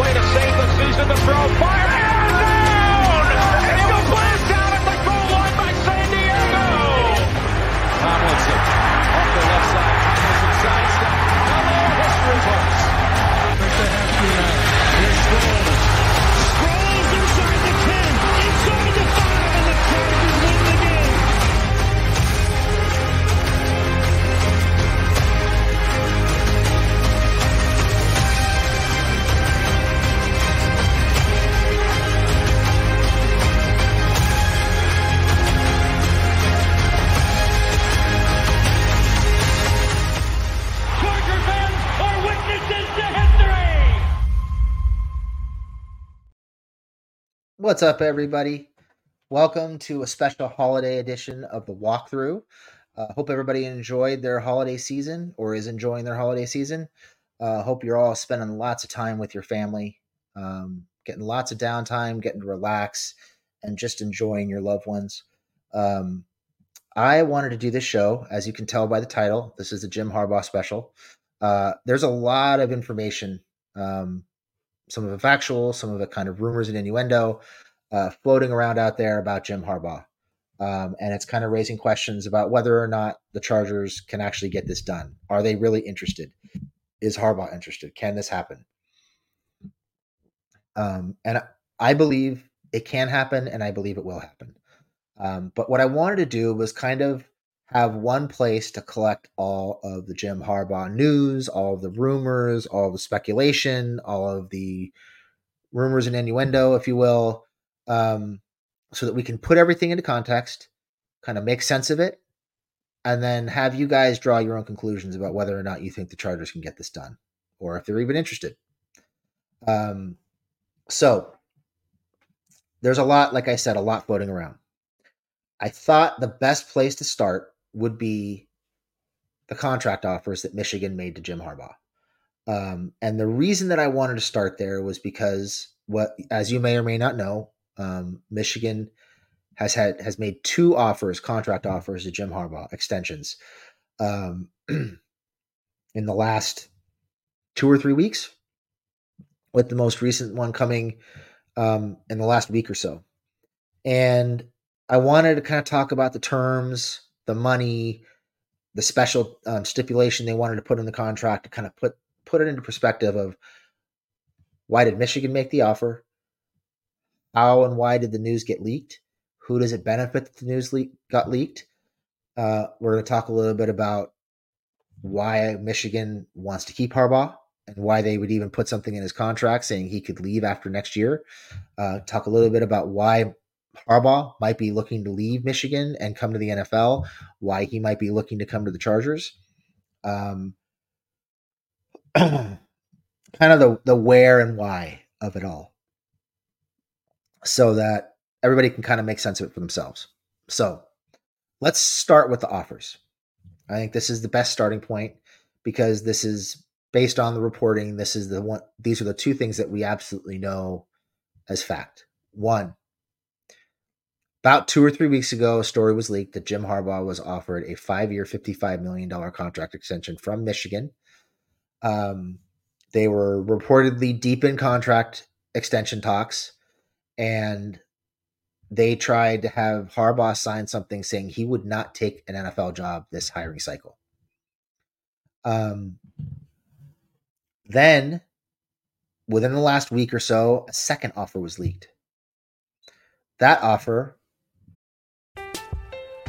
Way to save the season to throw. Fire What's up, everybody? Welcome to a special holiday edition of the walkthrough. Uh, hope everybody enjoyed their holiday season or is enjoying their holiday season. Uh, hope you're all spending lots of time with your family, um, getting lots of downtime, getting to relax, and just enjoying your loved ones. Um, I wanted to do this show, as you can tell by the title. This is the Jim Harbaugh special. Uh, there's a lot of information, um, some of it factual, some of it kind of rumors and innuendo, uh, floating around out there about Jim Harbaugh. Um, and it's kind of raising questions about whether or not the Chargers can actually get this done. Are they really interested? Is Harbaugh interested? Can this happen? Um, and I believe it can happen, and I believe it will happen. Um, but what I wanted to do was kind of have one place to collect all of the Jim Harbaugh news, all of the rumors, all of the speculation, all of the rumors and innuendo, if you will, um, so that we can put everything into context, kind of make sense of it, and then have you guys draw your own conclusions about whether or not you think the Chargers can get this done, or if they're even interested. Um, so there's a lot, like I said, a lot floating around. I thought the best place to start would be the contract offers that Michigan made to Jim Harbaugh. Um, and the reason that I wanted to start there was because what, as you may or may not know, um, Michigan has had has made two offers, contract offers to Jim Harbaugh, extensions, um, in the last two or three weeks, with the most recent one coming um, in the last week or so. And I wanted to kind of talk about the terms, the money, the special um, stipulation they wanted to put in the contract to kind of put put it into perspective of why did Michigan make the offer? How and why did the news get leaked? Who does it benefit that the news leak got leaked? Uh, we're going to talk a little bit about why Michigan wants to keep Harbaugh and why they would even put something in his contract saying he could leave after next year. Uh, talk a little bit about why Harbaugh might be looking to leave Michigan and come to the NFL, why he might be looking to come to the Chargers. Um, kind of the, the where and why of it all so that everybody can kind of make sense of it for themselves. So let's start with the offers. I think this is the best starting point because this is based on the reporting. This is the one, these are the two things that we absolutely know as fact. One, about two or three weeks ago, a story was leaked that Jim Harbaugh was offered a five year, $55 million contract extension from Michigan. Um, they were reportedly deep in contract extension talks, and they tried to have Harbaugh sign something saying he would not take an NFL job this hiring cycle. Um, then, within the last week or so, a second offer was leaked. That offer.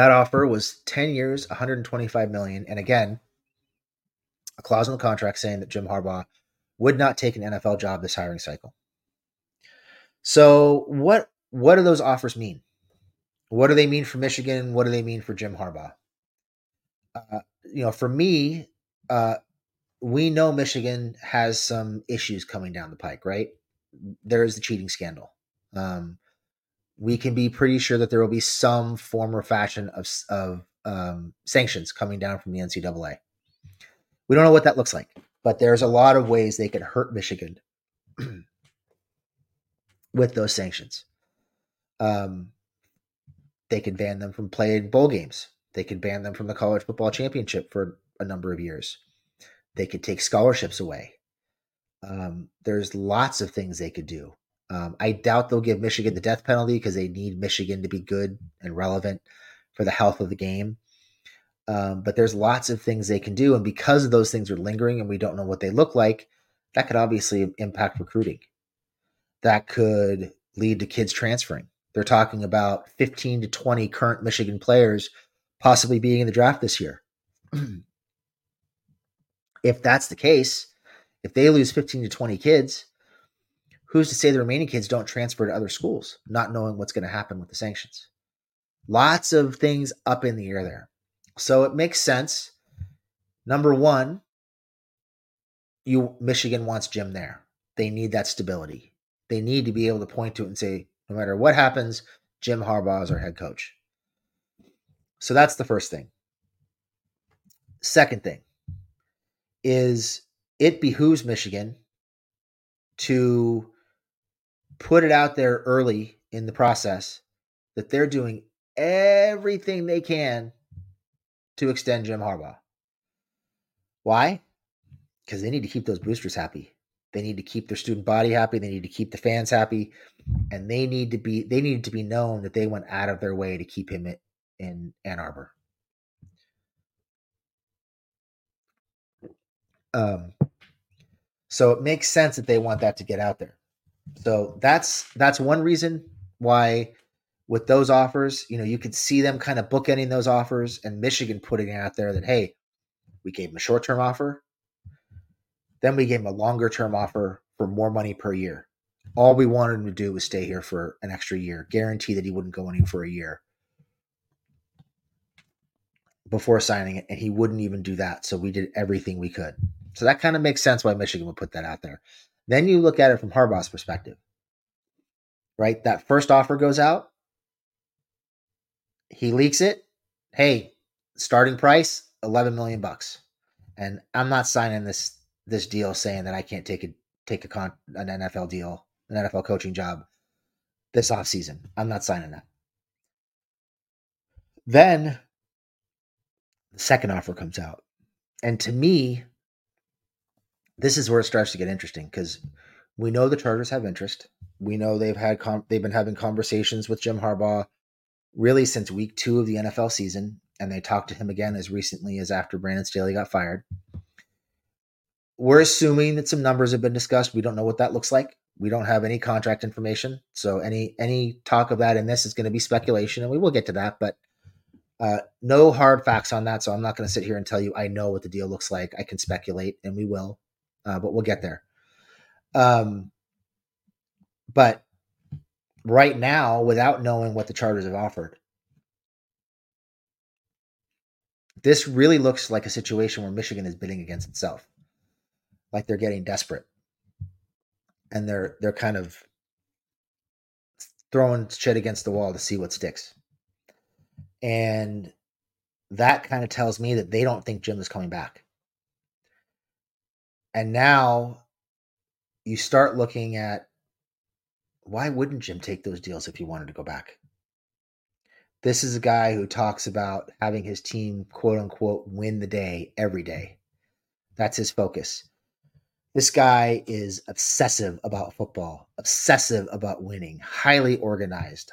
That offer was 10 years, 125 million. And again, a clause in the contract saying that Jim Harbaugh would not take an NFL job this hiring cycle. So what what do those offers mean? What do they mean for Michigan? What do they mean for Jim Harbaugh? Uh, you know, for me, uh, we know Michigan has some issues coming down the pike, right? There is the cheating scandal. Um, we can be pretty sure that there will be some form or fashion of, of um, sanctions coming down from the NCAA. We don't know what that looks like, but there's a lot of ways they could hurt Michigan with those sanctions. Um, they could ban them from playing bowl games. They could ban them from the college football championship for a number of years. They could take scholarships away. Um, there's lots of things they could do. Um, I doubt they'll give Michigan the death penalty because they need Michigan to be good and relevant for the health of the game. Um, but there's lots of things they can do. And because those things are lingering and we don't know what they look like, that could obviously impact recruiting. That could lead to kids transferring. They're talking about 15 to 20 current Michigan players possibly being in the draft this year. if that's the case, if they lose 15 to 20 kids, who's to say the remaining kids don't transfer to other schools, not knowing what's going to happen with the sanctions? Lots of things up in the air there. So it makes sense. Number one, you Michigan wants Jim there. They need that stability. They need to be able to point to it and say, no matter what happens, Jim Harbaugh is our head coach. So that's the first thing. Second thing is it behooves Michigan to put it out there early in the process that they're doing everything they can to extend Jim Harbaugh. Why? Because they need to keep those boosters happy. They need to keep their student body happy. They need to keep the fans happy, and they need to be they need to be known that they went out of their way to keep him in, Ann Arbor. Um, so it makes sense that they want that to get out there. So that's that's one reason why with those offers, you know, you could see them kind of bookending those offers and Michigan putting it out there that hey, we gave him a short-term offer, then we gave him a longer-term offer for more money per year. All we wanted him to do was stay here for an extra year, guarantee that he wouldn't go anywhere for a year before signing it, and he wouldn't even do that. So we did everything we could. So that kind of makes sense why Michigan would put that out there. Then you look at it from Harbaugh's perspective, right? That first offer goes out. He leaks it. Hey, starting price, 11 million bucks. And I'm not signing this this deal saying that I can't take a take a con, an NFL deal, an NFL coaching job this offseason. I'm not signing that. Then the second offer comes out. And to me, this is where it starts to get interesting because we know the Chargers have interest. We know they've had com- they've been having conversations with Jim Harbaugh really since week two of the NFL season, and they talked to him again as recently as after Brandon Staley got fired. We're assuming that some numbers have been discussed. We don't know what that looks like. We don't have any contract information, so any any talk of that in this is going to be speculation, and we will get to that. But Uh, no hard facts on that, so I'm not going to sit here and tell you I know what the deal looks like. I can speculate, and we will, uh, but we'll get there. Um, but right now, without knowing what the Chargers have offered, this really looks like a situation where Michigan is bidding against itself, like they're getting desperate, and they're they're kind of throwing shit against the wall to see what sticks. And that kind of tells me that they don't think Jim is coming back. And now you start looking at why wouldn't Jim take those deals if he wanted to go back? This is a guy who talks about having his team, quote unquote, win the day every day. That's his focus. This guy is obsessive about football, obsessive about winning, highly organized,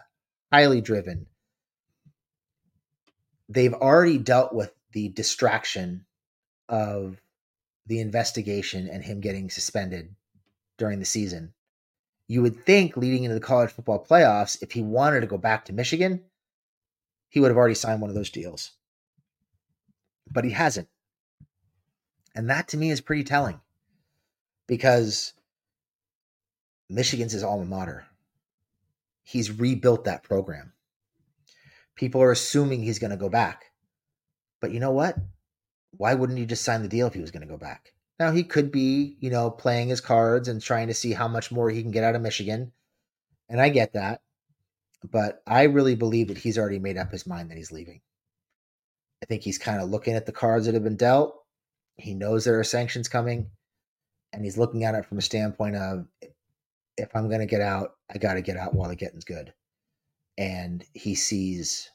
highly driven. They've already dealt with the distraction of the investigation and him getting suspended during the season. You would think leading into the college football playoffs, if he wanted to go back to Michigan, he would have already signed one of those deals. But he hasn't. And that to me is pretty telling because Michigan's his alma mater. He's rebuilt that program. People are assuming he's going to go back. But you know what? Why wouldn't he just sign the deal if he was going to go back? Now, he could be, you know, playing his cards and trying to see how much more he can get out of Michigan. And I get that. But I really believe that he's already made up his mind that he's leaving. I think he's kind of looking at the cards that have been dealt. He knows there are sanctions coming and he's looking at it from a standpoint of if I'm going to get out, I got to get out while the getting's good. And he sees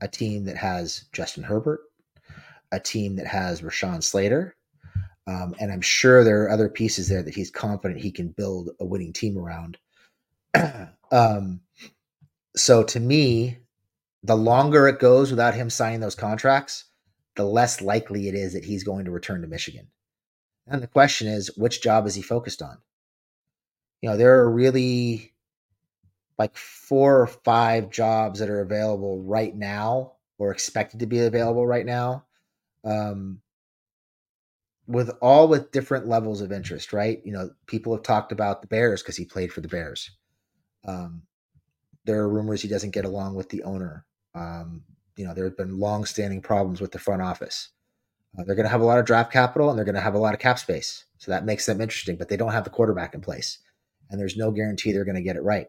a team that has Justin Herbert, a team that has Rashawn Slater, um, and I'm sure there are other pieces there that he's confident he can build a winning team around. um, so to me, the longer it goes without him signing those contracts, the less likely it is that he's going to return to Michigan. And the question is, which job is he focused on? You know, there are really like four or five jobs that are available right now or expected to be available right now. Um, with all with different levels of interest, right? You know, people have talked about the Bears because he played for the Bears. Um, there are rumors he doesn't get along with the owner. Um, you know, there have been long-standing problems with the front office. Uh, they're going to have a lot of draft capital and they're going to have a lot of cap space. So that makes them interesting, but they don't have the quarterback in place. And there's no guarantee they're going to get it right.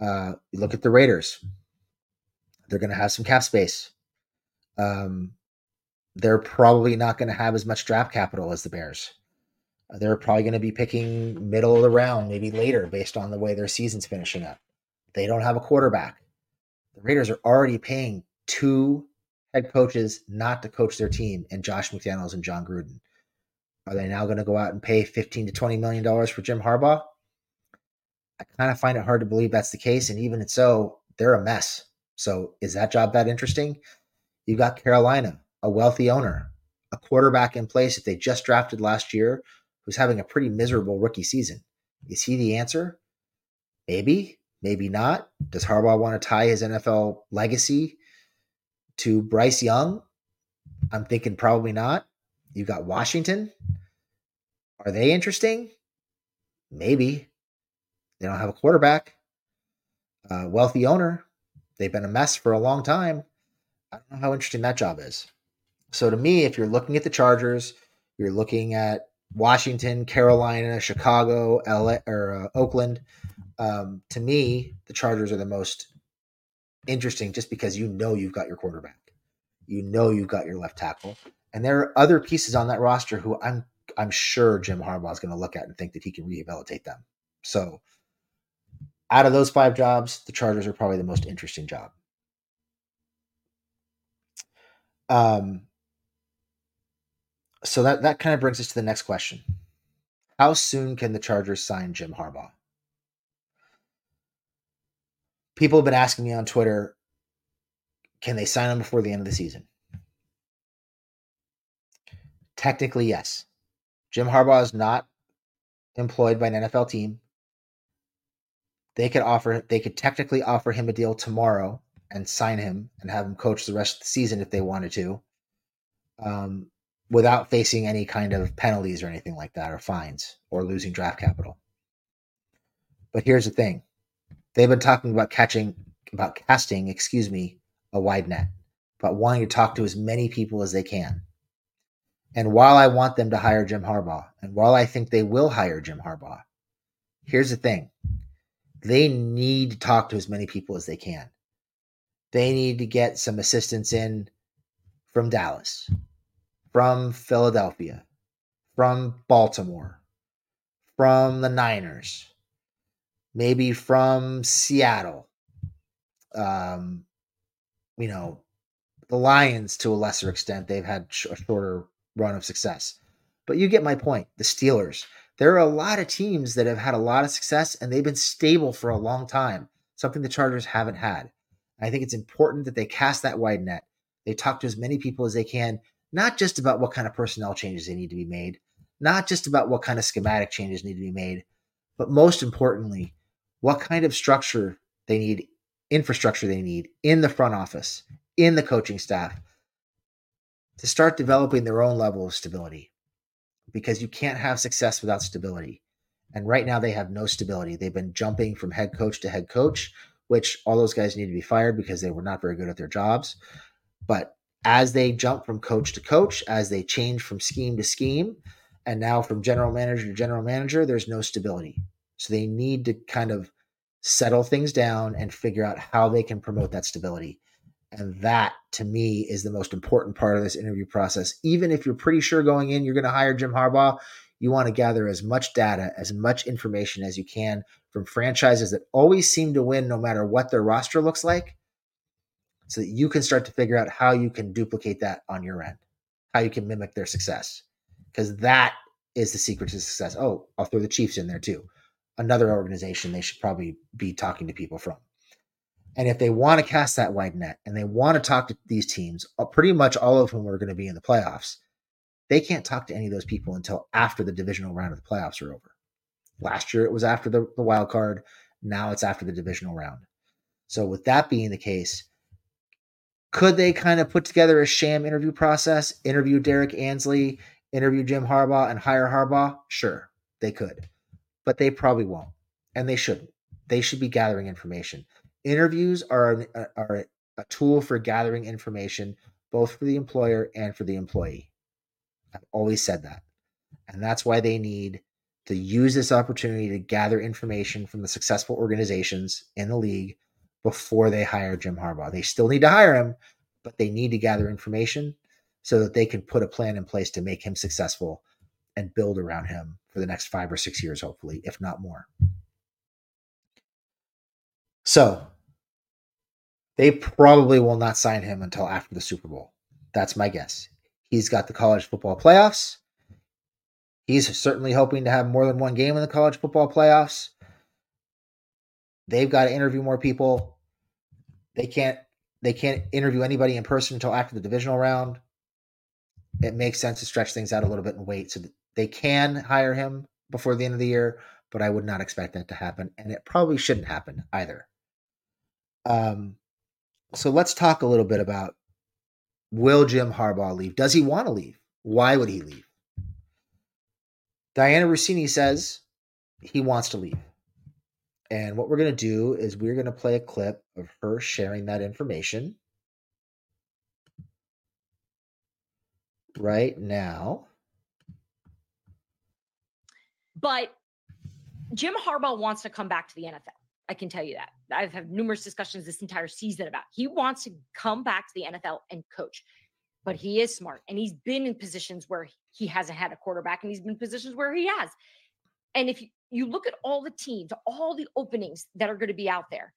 Uh, you look at the Raiders, they're going to have some cap space. Um, they're probably not going to have as much draft capital as the Bears. They're probably going to be picking middle of the round, maybe later, based on the way their season's finishing up. They don't have a quarterback. The Raiders are already paying two head coaches not to coach their team and Josh McDaniels and Jon Gruden. Are they now going to go out and pay 15 to 20 million dollars for Jim Harbaugh? I kind of find it hard to believe that's the case. And even if so, they're a mess. So is that job that interesting? You've got Carolina, a wealthy owner, a quarterback in place that they just drafted last year who's having a pretty miserable rookie season. Is he the answer? Maybe, maybe not. Does Harbaugh want to tie his NFL legacy to Bryce Young? I'm thinking probably not. You got Washington. Are they interesting? Maybe. They don't have a quarterback. Uh, wealthy owner. They've been a mess for a long time. I don't know how interesting that job is. So to me, if you're looking at the Chargers, you're looking at Washington, Carolina, Chicago, LA, or uh, Oakland. Um, to me, the Chargers are the most interesting just because you know you've got your quarterback, you know you've got your left tackle, and there are other pieces on that roster who I'm I'm sure Jim Harbaugh is going to look at and think that he can rehabilitate them. So, out of those five jobs, the Chargers are probably the most interesting job. Um, so that that kind of brings us to the next question: How soon can the Chargers sign Jim Harbaugh? people have been asking me on Twitter, can they sign him before the end of the season? Technically, yes. Jim Harbaugh is not employed by an NFL team. They could offer they could technically offer him a deal tomorrow and sign him and have him coach the rest of the season if they wanted to, um, without facing any kind of penalties or anything like that, or fines, or losing draft capital. But here's the thing: they've been talking about catching, about casting, excuse me, a wide net, about wanting to talk to as many people as they can. And while I want them to hire Jim Harbaugh, and while I think they will hire Jim Harbaugh, here's the thing they need to talk to as many people as they can. They need to get some assistance in from Dallas, from Philadelphia, from Baltimore, from the Niners, maybe from Seattle, um, you know, the Lions to a lesser extent. They've had a shorter run of success. But you get my point. The Steelers, there are a lot of teams that have had a lot of success and they've been stable for a long time, something the Chargers haven't had. I think it's important that they cast that wide net. They talk to as many people as they can, not just about what kind of personnel changes they need to be made, not just about what kind of schematic changes need to be made, but most importantly, what kind of structure they need, infrastructure they need in the front office, in the coaching staff to start developing their own level of stability because you can't have success without stability. And right now they have no stability. They've been jumping from head coach to head coach, which all those guys need to be fired because they were not very good at their jobs. But as they jump from coach to coach, as they change from scheme to scheme, and now from general manager to general manager, there's no stability. So they need to kind of settle things down and figure out how they can promote that stability. And that to me is the most important part of this interview process. Even if you're pretty sure going in, you're going to hire Jim Harbaugh, you want to gather as much data, as much information as you can from franchises that always seem to win no matter what their roster looks like so that you can start to figure out how you can duplicate that on your end, how you can mimic their success. Because that is the secret to success. Oh, I'll throw the Chiefs in there too. Another organization they should probably be talking to people from. And if they want to cast that wide net and they want to talk to these teams, uh, pretty much all of whom are going to be in the playoffs, they can't talk to any of those people until after the divisional round of the playoffs are over. Last year it was after the, the wild card. Now it's after the divisional round. So with that being the case, could they kind of put together a sham interview process, interview Derrick Ansley, interview Jim Harbaugh, and hire Harbaugh? Sure, they could. But they probably won't. And they shouldn't. They should be gathering information interviews are, uh, are a tool for gathering information both for the employer and for the employee. I've always said that. And that's why they need to use this opportunity to gather information from the successful organizations in the league before they hire Jim Harbaugh. They still need to hire him, but they need to gather information so that they can put a plan in place to make him successful and build around him for the next five or six years, hopefully, if not more. So, they probably will not sign him until after the Super Bowl. That's my guess. He's got the college football playoffs. He's certainly hoping to have more than one game in the college football playoffs. They've got to interview more people. They can't they can't interview anybody in person until after the divisional round. It makes sense to stretch things out a little bit and wait so they can hire him before the end of the year, but I would not expect that to happen, and it probably shouldn't happen either. Um, so let's talk a little bit about will Jim Harbaugh leave? Does he want to leave? Why would he leave? Dianna Russini says he wants to leave. And what we're going to do is we're going to play a clip of her sharing that information right now. But Jim Harbaugh wants to come back to the NFL. I can tell you that. I've had numerous discussions this entire season about he wants to come back to the NFL and coach. But he is smart and he's been in positions where he hasn't had a quarterback and he's been in positions where he has. And if you, you look at all the teams, all the openings that are going to be out there,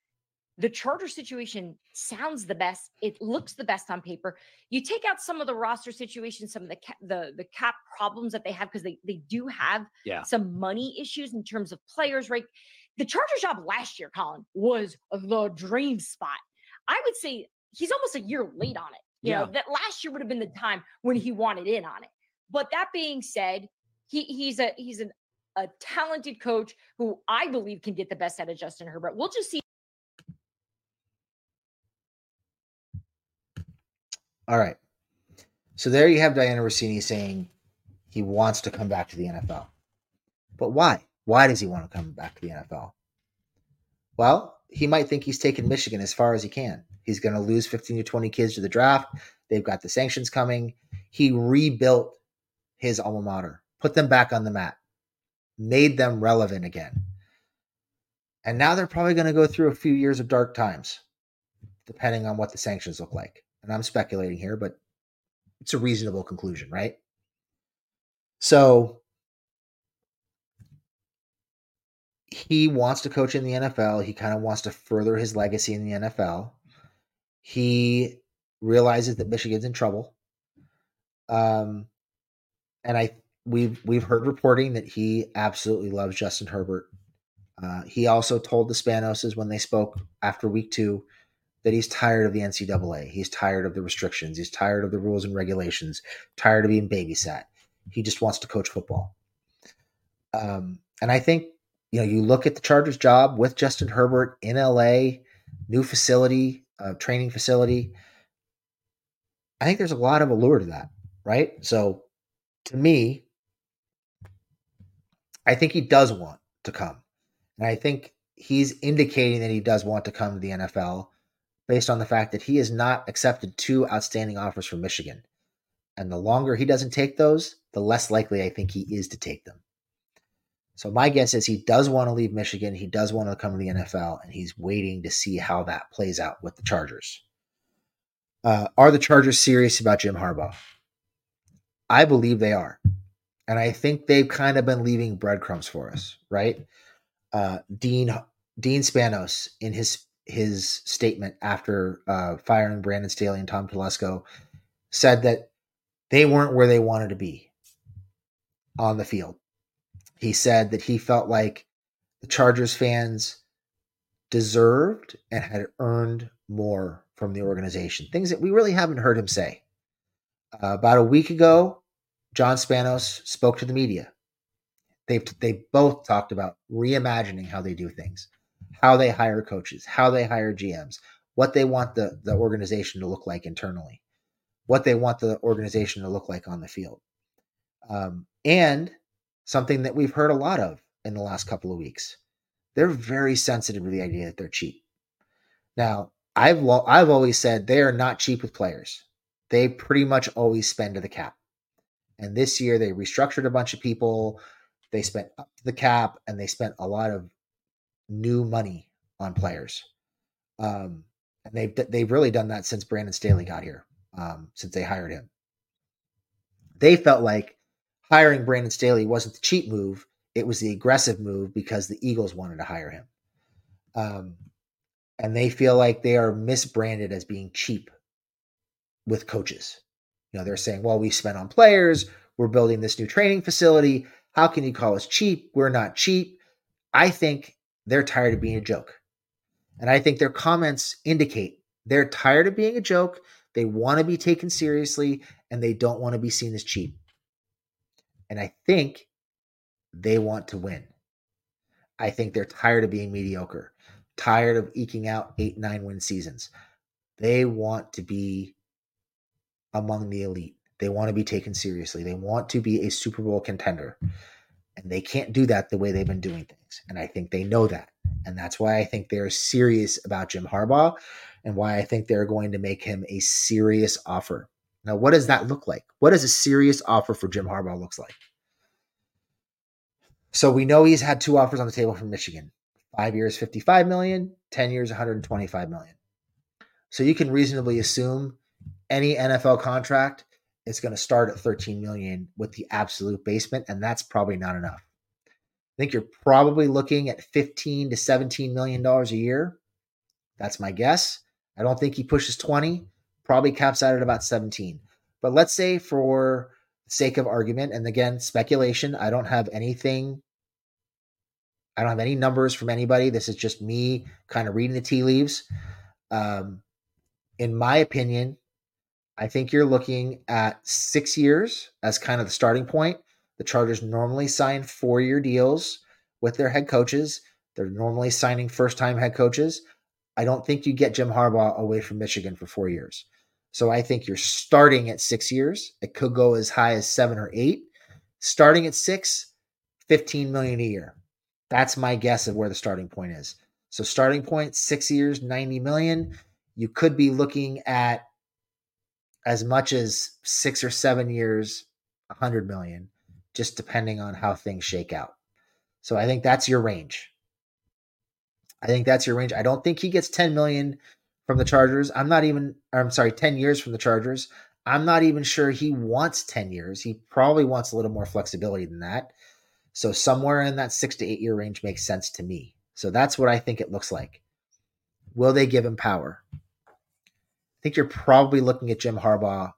the charter situation sounds the best. It looks the best on paper. You take out some of the roster situations, some of the cap, the the cap problems that they have because they they do have yeah. some money issues in terms of players, right? the Chargers job last year, Colin, was the dream spot. I would say he's almost a year late on it. You yeah. know, that last year would have been the time when he wanted in on it. But that being said, he he's a he's an, a talented coach who I believe can get the best out of Justin Herbert. We'll just see All right. So there you have Dianna Russini saying he wants to come back to the NFL. But why? Why does he want to come back to the NFL? Well, he might think he's taken Michigan as far as he can. He's going to lose 15 to 20 kids to the draft. They've got the sanctions coming. He rebuilt his alma mater, put them back on the map, made them relevant again. And now they're probably going to go through a few years of dark times, depending on what the sanctions look like. And I'm speculating here, but it's a reasonable conclusion, right? So he wants to coach in the NFL. He kind of wants to further his legacy in the NFL. He realizes that Michigan's in trouble. Um, and I we've we've heard reporting that he absolutely loves Justin Herbert. Uh, he also told the Spanoses when they spoke after week two that he's tired of the NCAA. He's tired of the restrictions. He's tired of the rules and regulations. Tired of being babysat. He just wants to coach football. Um, and I think you know you look at the Chargers' job with Justin Herbert in LA, new facility, uh, training facility. I think there's a lot of allure to that, right? So to me, I think he does want to come. And I think he's indicating that he does want to come to the NFL based on the fact that he has not accepted two outstanding offers from Michigan. And the longer he doesn't take those, the less likely I think he is to take them. So my guess is he does want to leave Michigan. He does want to come to the NFL, and he's waiting to see how that plays out with the Chargers. Uh, are the Chargers serious about Jim Harbaugh? I believe they are. And I think they've kind of been leaving breadcrumbs for us, right? Uh, Dean Dean Spanos in his his statement after uh, firing Brandon Staley and Tom Telesco said that they weren't where they wanted to be on the field. He said that he felt like the Chargers fans deserved and had earned more from the organization. Things that we really haven't heard him say. Uh, about a week ago, John Spanos spoke to the media. They've they both talked about reimagining how they do things, how they hire coaches, how they hire GMs, what they want the, the organization to look like internally, what they want the organization to look like on the field. Um, and something that we've heard a lot of in the last couple of weeks. They're very sensitive to the idea that they're cheap. Now, I've I've always said they are not cheap with players. They pretty much always spend to the cap. And this year they restructured a bunch of people. They spent up the cap and they spent a lot of new money on players. Um, and they've they've really done that since Brandon Staley got here, um, since they hired him. They felt like hiring Brandon Staley wasn't the cheap move; it was the aggressive move because the Eagles wanted to hire him. Um, and they feel like they are misbranded as being cheap with coaches. You know, they're saying, well, we spent on players, we're building this new training facility. How can you call us cheap? We're not cheap. I think they're tired of being a joke. And I think their comments indicate they're tired of being a joke. They want to be taken seriously and they don't want to be seen as cheap. And I think they want to win. I think they're tired of being mediocre, tired of eking out eight, nine win seasons. They want to be among the elite. They want to be taken seriously. They want to be a Super Bowl contender. And they can't do that the way they've been doing things. And I think they know that. And that's why I think they're serious about Jim Harbaugh and why I think they're going to make him a serious offer. Now, what does that look like? What does a serious offer for Jim Harbaugh looks like? So we know he's had two offers on the table from Michigan. 5 years 55 million, 10 years 125 million. So you can reasonably assume any NFL contract is going to start at 13 million with the absolute basement, and that's probably not enough. I think you're probably looking at 15 to 17 million dollars a year. That's my guess. I don't think he pushes 20. Probably caps out at about 17. But let's say for sake of argument, and again, speculation, I don't have anything. I don't have any numbers from anybody. This is just me kind of reading the tea leaves. Um, in my opinion, I think you're looking at six years as kind of the starting point. The Chargers normally sign four year deals with their head coaches. They're normally signing first time head coaches. I don't think you get Jim Harbaugh away from Michigan for four years. So I think you're starting at six years. It could go as high as seven or eight. Starting at six, 15 million a year. That's my guess of where the starting point is. So starting point, six years, 90 million. You could be looking at as much as six or seven years, a 100 million, just depending on how things shake out. So I think that's your range. I think that's your range. I don't think he gets 10 million from the Chargers. I'm not even, I'm sorry, 10 years from the Chargers. I'm not even sure he wants 10 years. He probably wants a little more flexibility than that. So somewhere in that six to eight year range makes sense to me. So that's what I think it looks like. Will they give him power? I think you're probably looking at Jim Harbaugh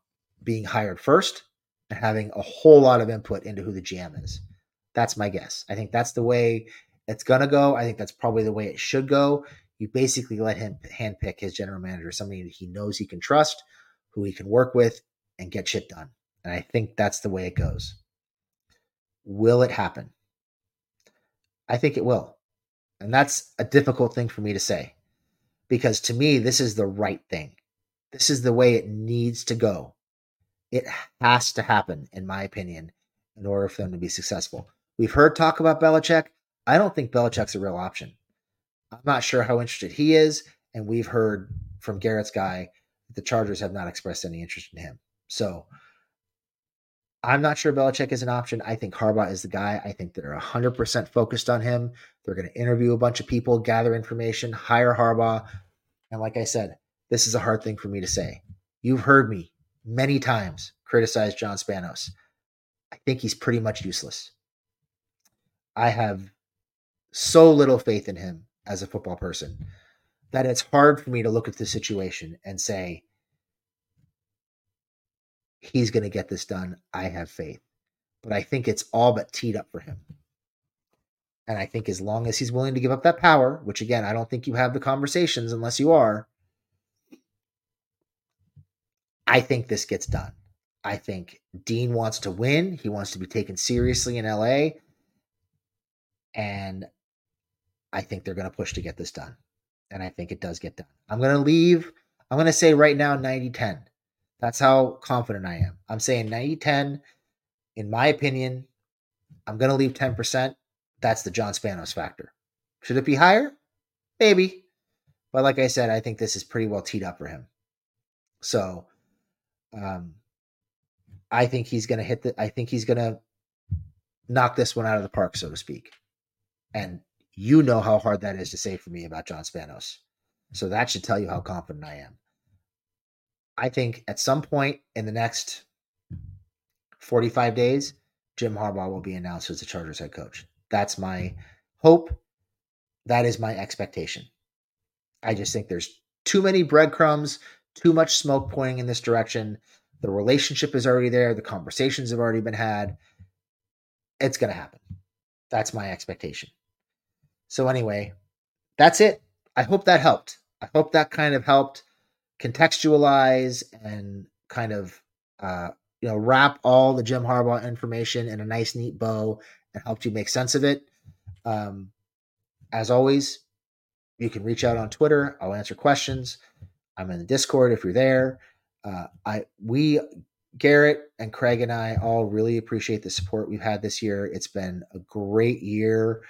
being hired first and having a whole lot of input into who the GM is. That's my guess. I think that's the way it's going to go. I think that's probably the way it should go. You basically let him handpick his general manager, somebody that he knows he can trust, who he can work with, and get shit done. And I think that's the way it goes. Will it happen? I think it will. And that's a difficult thing for me to say because to me, this is the right thing. This is the way it needs to go. It has to happen, in my opinion, in order for them to be successful. We've heard talk about Belichick. I don't think Belichick's a real option. I'm not sure how interested he is. And we've heard from Garrett's guy that the Chargers have not expressed any interest in him. So I'm not sure Belichick is an option. I think Harbaugh is the guy. I think they're 100% focused on him. They're going to interview a bunch of people, gather information, hire Harbaugh. And like I said, this is a hard thing for me to say. You've heard me many times criticize John Spanos. I think he's pretty much useless. I have so little faith in him as a football person that it's hard for me to look at the situation and say, he's going to get this done. I have faith. But I think it's all but teed up for him. And I think as long as he's willing to give up that power, which again, I don't think you have the conversations unless you are, I think this gets done. I think Dean wants to win. He wants to be taken seriously in LA. And I think they're going to push to get this done. And I think it does get done. I'm going to leave, I'm going to say right now 90 10. That's how confident I am. I'm saying 90 10. In my opinion, I'm going to leave 10%. That's the John Spanos factor. Should it be higher? Maybe. But like I said, I think this is pretty well teed up for him. So um, I think he's going to hit the, I think he's going to knock this one out of the park, so to speak. And you know how hard that is to say for me about John Spanos. So that should tell you how confident I am. I think at some point in the next 45 days, Jim Harbaugh will be announced as the Chargers head coach. That's my hope. That is my expectation. I just think there's too many breadcrumbs, too much smoke pointing in this direction. The relationship is already there. The conversations have already been had. It's going to happen. That's my expectation. So, anyway, that's it. I hope that helped. I hope that kind of helped contextualize and kind of uh, you know wrap all the Jim Harbaugh information in a nice, neat bow and helped you make sense of it. Um, as always, you can reach out on Twitter. I'll answer questions. I'm in the Discord if you're there. Uh, I we Garrett and Craig and I all really appreciate the support we've had this year. It's been a great year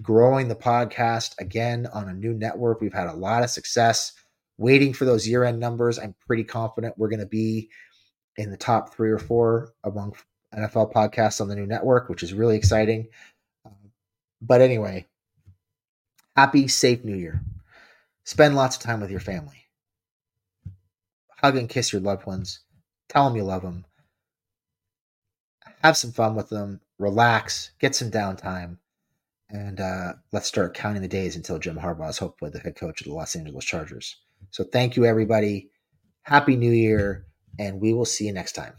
growing the podcast again on a new network. We've had a lot of success waiting for those year end numbers. I'm pretty confident we're going to be in the top three or four among NFL podcasts on the new network, which is really exciting. But anyway, happy, safe new year. Spend lots of time with your family. Hug and kiss your loved ones. Tell them you love them. Have some fun with them. Relax. Get some downtime. And uh, let's start counting the days until Jim Harbaugh is hopefully the head coach of the Los Angeles Chargers. So thank you, everybody. Happy New Year, and we will see you next time.